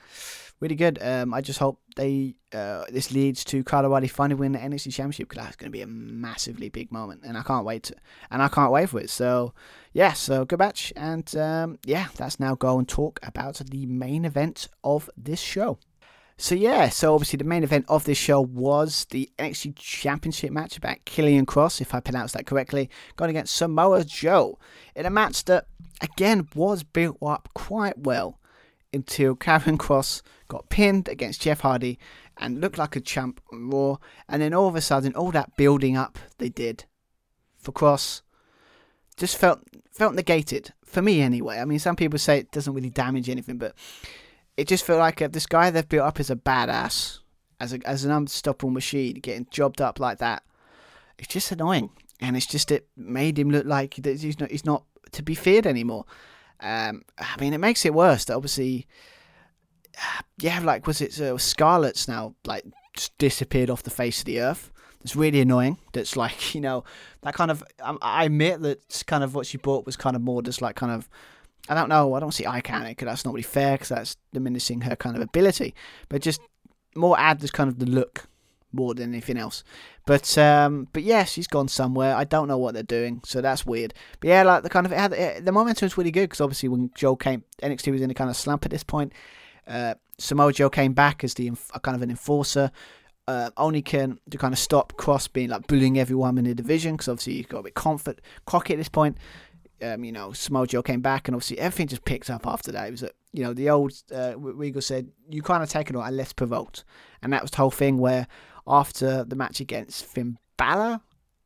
Really good. Um, I just hope they uh, this leads to O'Reilly finally winning the NXT Championship because that's going to be a massively big moment, and I can't wait to, and I can't wait for it. So yeah, so good match, and um, yeah, let's now go and talk about the main event of this show. So yeah, so obviously the main event of this show was the NXT Championship match about Karrion Kross, if I pronounced that correctly, going against Samoa Joe in a match that again was built up quite well until Karrion Kross got pinned against Jeff Hardy and looked like a champ on Raw, and then all of a sudden all that building up they did for Kross just felt felt negated for me anyway. I mean, some people say it doesn't really damage anything, but it just felt like uh, this guy they've built up as a badass, as a, as an unstoppable machine, getting jobbed up like that. It's just annoying, and it's just it made him look like he's not he's not to be feared anymore. Um, I mean, it makes it worse. That obviously, yeah, like was it uh, Scarlett's now like just disappeared off the face of the earth. It's really annoying. That's like you know that kind of. Um, I admit that kind of what she bought was kind of more just like kind of I don't know. I don't see iconic because that's not really fair because that's diminishing her kind of ability. But just more add this kind of the look more than anything else. But um, but yeah, she's gone somewhere. I don't know what they're doing, so that's weird. But yeah, like the kind of it had, it, the momentum was really good because obviously when Joe came, NXT was in a kind of slump at this point. Uh, Samoa Joe came back as the kind of an enforcer. Uh, only can to kind of stop Kross being like bullying everyone in the division because obviously he's got a bit comfort cocky at this point um, you know, Samoa Joe came back, and obviously everything just picked up after that. It was, you know, the old uh, Regal said, "You of take it on unless provoked," and that was the whole thing. Where after the match against Finn Balor,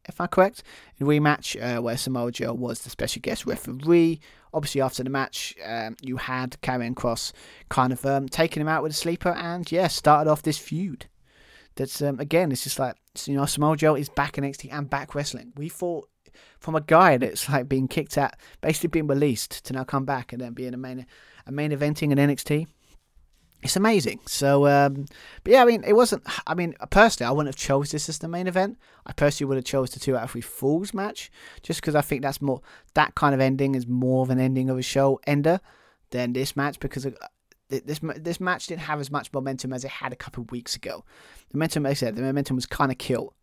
if I'm correct, in rematch uh, where Samoa was the special guest referee. Obviously, after the match, um, you had Karrion Kross kind of um, taking him out with a sleeper, and yeah, started off this feud. That's um, again, it's just like you know, Samoa Joe is back in NXT and back wrestling. We thought from a guy that's like being kicked out, basically being released to now come back and then being a main a main eventing in NXT. It's amazing. So, um, but yeah, I mean, it wasn't. I mean, personally, I wouldn't have chose this as the main event. I personally would have chose the two out of three falls match, just because I think that's more that kind of ending is more of an ending of a show ender than this match because this this match didn't have as much momentum as it had a couple of weeks ago. The momentum, like I said, the momentum was kind of killed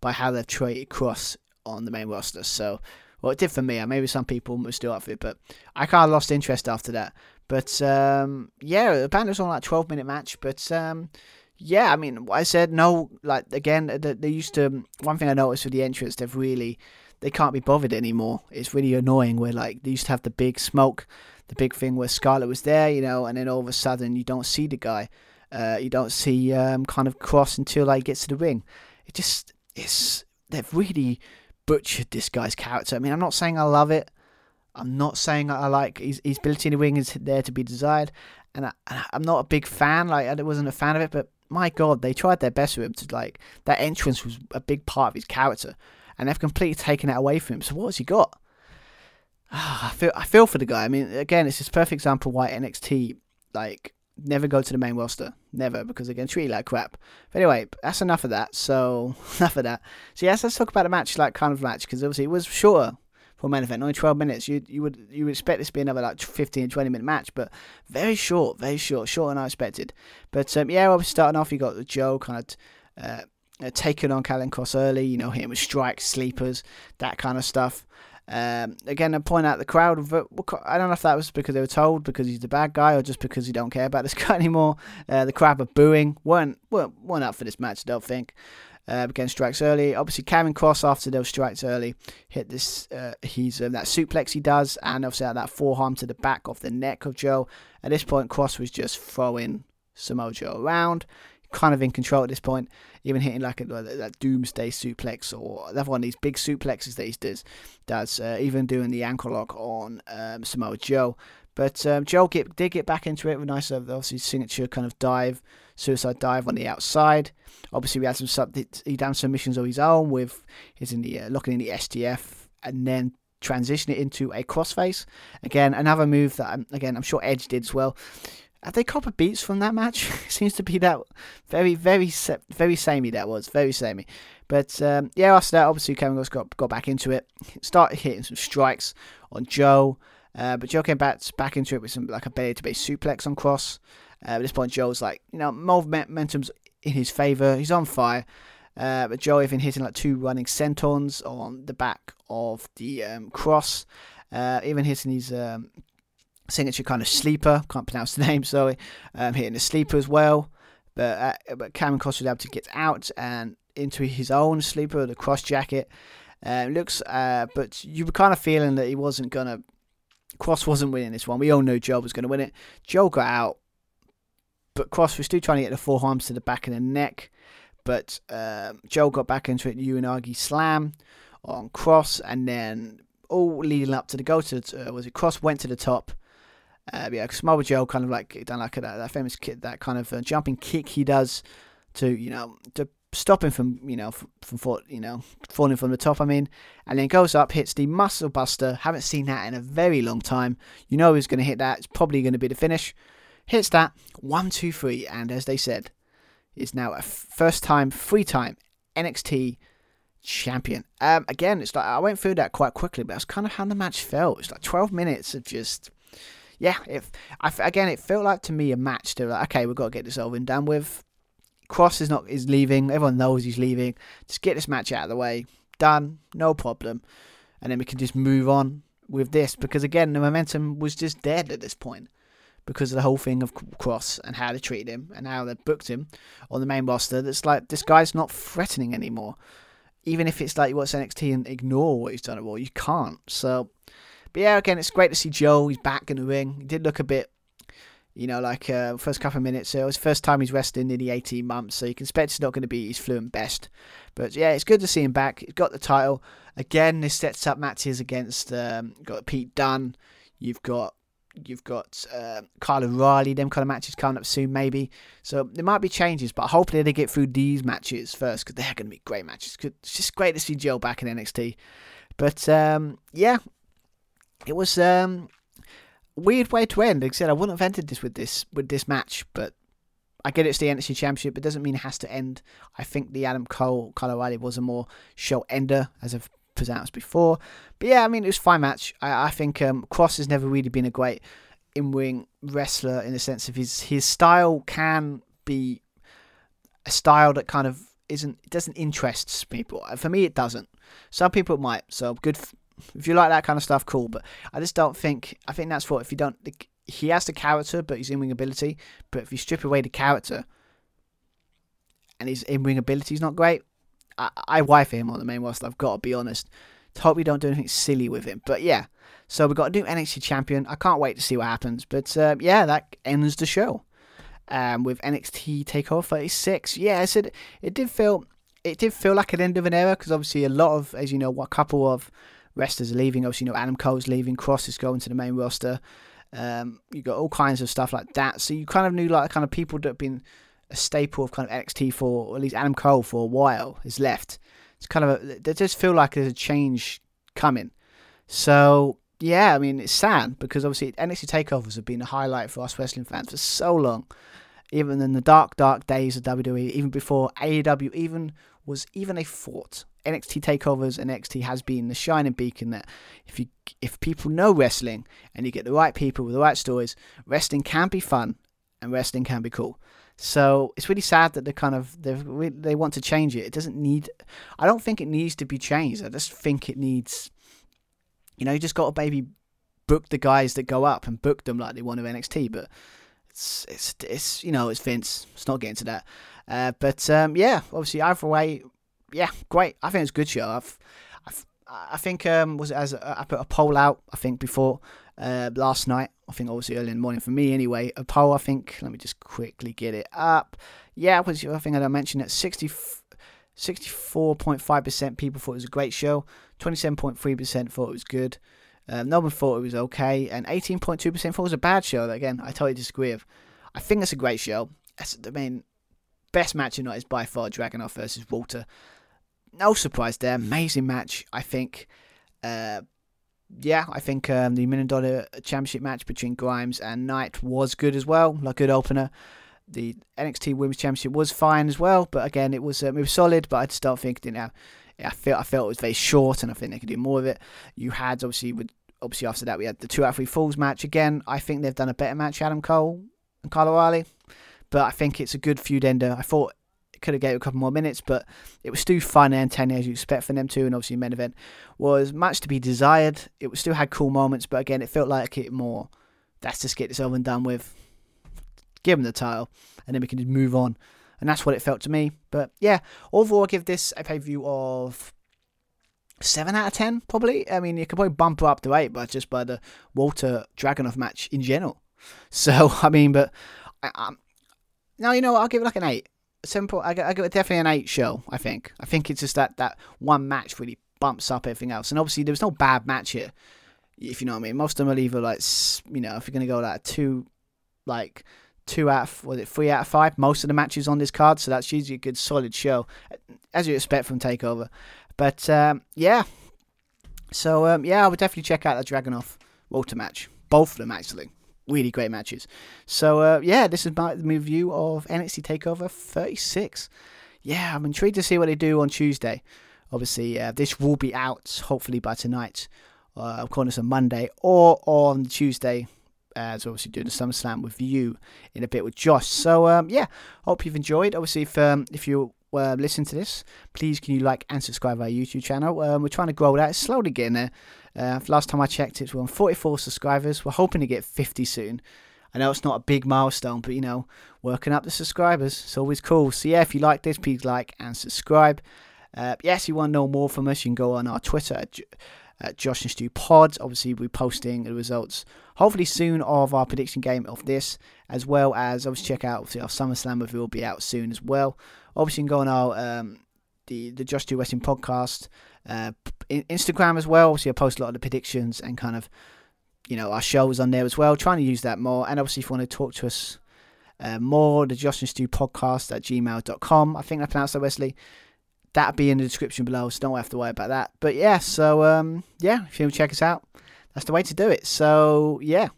by how they've treated Kross on the main roster. So, well, it did for me. Maybe some people were still up for it, but I kind of lost interest after that. But um, yeah, apparently it was on like twelve minute match. But um, yeah, I mean, I said no. Like again, they used to. One thing I noticed with the entrance, they've really they can't be bothered anymore. It's really annoying. Where like they used to have the big smoke, the big thing where Scarlett was there, you know, and then all of a sudden you don't see the guy. Uh, you don't see um, kind of Kross until like gets to the ring. It just it's they've really butchered this guy's character. I mean, I'm not saying I love it. I'm not saying I like his, his ability in the ring is there to be desired, and I, am not a big fan. Like I wasn't a fan of it, but my god, they tried their best with him to like that entrance was a big part of his character, and they've completely taken it away from him. So what has he got? I feel I feel for the guy. I mean, again, it's this perfect example why NXT like never go to the main roster. Never, because they're going to treat you like crap. But anyway, that's enough of that. So, enough of that. So, yes, let's talk about a match, like kind of match, because obviously it was shorter for main event, only 12 minutes. You you would you would expect this to be another like 15, 20 minute match, but very short, very short, shorter than I expected. But um, yeah, well, starting off, you got the Joe kind of uh, uh, taking on Karrion Kross early, you know, hitting with strikes, sleepers, that kind of stuff. Um, again, I point out the crowd. I don't know if that was because they were told because he's the bad guy or just because he don't care about this guy anymore. Uh, the crowd were booing. weren't weren't, weren't up for this match. I don't think. Uh, again, strikes early. Obviously, Karrion Kross after those strikes early hit this. Uh, he's um, that suplex he does, and obviously that forearm to the back of the neck of Joe. At this point, Kross was just throwing Samoa Joe around kind of in control at this point, even hitting like a, that doomsday suplex or another one of these big suplexes that he does, does uh, even doing the ankle lock on um, Samoa Joe. But um, Joe get, did get back into it with a nice, uh, obviously, signature kind of dive, suicide dive on the outside. Obviously, we had some sub, he done some missions of his own with his in the uh, locking in the STF and then transition it into a crossface. Again, another move that I'm, again I'm sure Edge did as well. Have they copper beats from that match? Seems to be that very, very, very samey. That was very samey. But um, yeah, after that, obviously Karrion Kross got got back into it, started hitting some strikes on Joe. Uh, but Joe came back back into it with some like a belly to base suplex on Kross. Uh, at this point, Joe's like, you know, momentum's in his favour. He's on fire. Uh, but Joe even hitting like two running sentons on the back of the um, Kross. Uh, even hitting his um, signature kind of sleeper. Can't pronounce the name, sorry. Um, hitting the sleeper as well. But uh, but Karrion Kross was able to get out and into his own sleeper, the Kross Jacket. Uh, looks, uh, but you were kind of feeling that he wasn't gonna. Kross wasn't winning this one. We all knew Joe was going to win it. Joe got out, but Kross was still trying to get the forearms to the back of the neck. But um, Joe got back into it, Uranage slam on Kross, and then all leading up to the go to the, uh, was it Kross went to the top. Uh, yeah, Samoa Joe kind of like done like a, that, that famous kick, that kind of uh, jumping kick he does to you know to stop him from you know from, from you know falling from the top. I mean, and then goes up, hits the muscle buster. Haven't seen that in a very long time. You know he's going to hit that. It's probably going to be the finish. Hits that one, two, three, and as they said, is now a first time, free time NXT champion. Um, again, it's like I went through that quite quickly, but that's kind of how the match felt. It's like 12 minutes of just, yeah. If I, again, it felt like to me a match. To like, okay, we've got to get this over and done with. Kross is not is leaving. Everyone knows he's leaving. Just get this match out of the way. Done. No problem. And then we can just move on with this because again, the momentum was just dead at this point because of the whole thing of Kross and how they treated him and how they booked him on the main roster. That's like this guy's not threatening anymore. Even if it's like you watch NXT and ignore what he's done at Raw, you can't. So, but yeah, again, it's great to see Joe. He's back in the ring. He did look a bit, you know, like uh, first couple of minutes. So it was the first time he's wrestling in the 18 months. So you can expect it's not going to be his fluent best. But yeah, it's good to see him back. He's got the title again. This sets up matches against um, got Pete Dunne. You've got You've got uh, Kyle O'Reilly, them kind of matches coming up soon, maybe. So there might be changes, but hopefully they get through these matches first because they're going to be great matches. It's just great to see Joe back in NXT. But um, yeah, it was um, weird way to end. Like I said, I wouldn't have ended this with this with this match, but I get it's the NXT Championship. It doesn't mean it has to end. I think the Adam Cole Kyle O'Reilly was a more show ender, as I've pronounced before. But yeah, I mean, it was a fine match. I, I think um, Kross has never really been a great in ring wrestler in the sense of his his style can be a style that kind of isn't doesn't interest people. For me, it doesn't. Some people might. So good. If you like that kind of stuff, cool. But I just don't think. I think that's what if you don't. He has the character, but his in ring ability. But if you strip away the character, and his in ring ability is not great, I, I wife him on the main roster. I've got to be honest. Hope we don't do anything silly with him. But yeah, so we've got a new NXT champion. I can't wait to see what happens. But uh, yeah, that ends the show. Um, with NXT Takeover 36. Yeah, I said it did feel it did feel like an end of an era because obviously a lot of, as you know, a couple of wrestlers are leaving. Obviously, you know, Adam Cole's leaving, Kross is going to the main roster. Um, you got all kinds of stuff like that. So you kind of knew like kind of people that have been a staple of kind of NXT for, or at least Adam Cole for a while, has left. It's kind of a, they just feel like there's a change coming. So yeah, I mean it's sad because obviously NXT takeovers have been a highlight for us wrestling fans for so long. Even in the dark, dark days of WWE, even before AEW even was even a thought. NXT takeovers and NXT has been the shining beacon that if you if people know wrestling and you get the right people with the right stories, wrestling can be fun and wrestling can be cool. So it's really sad that they kind of they they want to change it. It doesn't need. I don't think it needs to be changed. I just think it needs. You know, you just got to maybe book the guys that go up and book them like they want to NXT. But it's it's it's you know it's Vince. It's not getting to that. Uh, but um, yeah, obviously either way, yeah, great. I think it's a good show. I've, I've I think um, was it as I put a poll out. I think before uh, last night. I think obviously early in the morning for me anyway. A poll, I think. Let me just quickly get it up. Yeah, was I think I mentioned. 60, 64.5% people thought it was a great show. 27.3% thought it was good. Um, no one thought it was okay, and 18.2% thought it was a bad show. Again, I totally disagree with. I think it's a great show. It's, I mean, best match tonight is by far Dragunov versus Walter. No surprise there. Amazing match, I think. Uh, yeah, I think um, the million dollar championship match between Grimes and Knight was good as well, like good opener. The NXT Women's Championship was fine as well, but again, it was um, it was solid. But I just don't think. I felt I felt it was very short, and I think they could do more of it. You had obviously with obviously after that we had the two out of three falls match again. I think they've done a better match, Adam Cole and Kyle O'Reilly, but I think it's a good feud ender. I thought could have gave a couple more minutes, but it was still fun entertaining as you expect from them too. And obviously, main event was much to be desired. It was still had cool moments, but again, it felt like it more. Let's just get this over and done with. Give them the title, and then we can just move on. And that's what it felt to me. But yeah, overall, I give this a pay view of seven out of ten, probably. I mean, you could probably bump it up to eight, but just by the Walter Dragunov match in general. So I mean, but I, now you know what, I'll give it like an eight. Simple. I, give it definitely an eight show. I think. I think it's just that that one match really bumps up everything else. And obviously, there was no bad match here. If you know what I mean, most of them are either like you know, if you're gonna go like two, like two out of was it three out of five most of the matches on this card so that's usually a good solid show as you expect from takeover but um, yeah so um, yeah i would definitely check out the dragunov walter match both of them actually really great matches so uh, yeah this is my review of nxt takeover 36 yeah i'm intrigued to see what they do on tuesday obviously uh, this will be out hopefully by tonight uh, of course on monday or on tuesday as obviously doing the SummerSlam with you in a bit with Josh. So um, yeah, hope you've enjoyed. Obviously, if um, if you uh, listen to this, please can you like and subscribe our YouTube channel. Um, we're trying to grow that. It's slowly getting there. Uh, last time I checked, it's on 44 subscribers. We're hoping to get 50 soon. I know it's not a big milestone, but you know, working up the subscribers, it's always cool. So yeah, if you like this, please like and subscribe. Uh, yes, you want to know more from us, you can go on our Twitter at, at Josh and Stu Pod. Obviously, we're posting the results hopefully soon of our prediction game of this, as well as obviously check out obviously our SummerSlam review will be out soon as well. Obviously, you can go on our um, the the Josh Stu Wrestling podcast uh, Instagram as well. Obviously, I post a lot of the predictions and kind of you know our shows on there as well. Trying to use that more, and obviously if you want to talk to us. Uh, more the Josh and Stu podcast at gmail.com. I think I pronounced that Wesley that'll be in the description below, so don't have to worry about that. But yeah, so um, yeah, if you want to check us out, that's the way to do it. So yeah,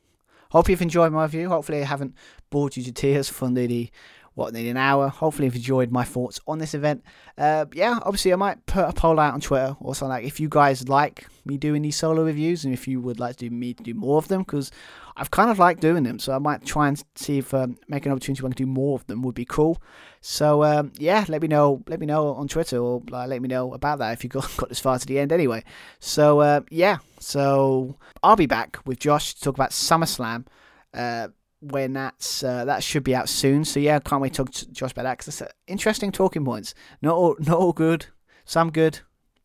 hope you've enjoyed my review. Hopefully, I haven't bored you to tears for nearly what nearly an hour. Hopefully, you've enjoyed my thoughts on this event. Uh, yeah, obviously, I might put a poll out on Twitter or something like if you guys like me doing these solo reviews and if you would like to do me to do more of them because I've kind of liked doing them. So I might try and see if um, make an opportunity where I can do more of them would be cool. So um, yeah, let me know. Let me know on Twitter or uh, let me know about that if you got got this far to the end anyway. So uh, yeah, so I'll be back with Josh to talk about SummerSlam. Uh, when that's uh, that should be out soon. So yeah, can't wait to talk to Josh about that because it's interesting talking points. Not all, not all good, some good,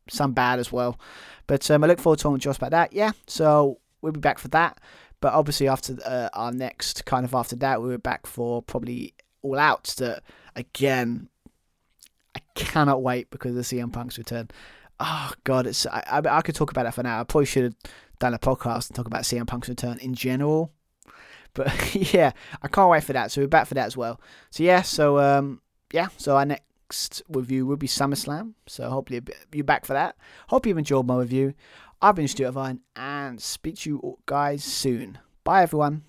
some bad as well. But um, I look forward to talking to Josh about that. Yeah, so we'll be back for that. But obviously after uh, our next kind of after that, we were back for probably All Out. That again, I cannot wait because of CM Punk's return. Oh God, it's I, I, I could talk about it for now. I probably should have done a podcast and talk about CM Punk's return in general but yeah, I can't wait for that. So we're back for that as well. So yeah, so um, yeah, so our next review will be SummerSlam. So hopefully you're back for that. Hope you've enjoyed my review. I've been Stuart Irvine and speak to you guys soon. Bye everyone.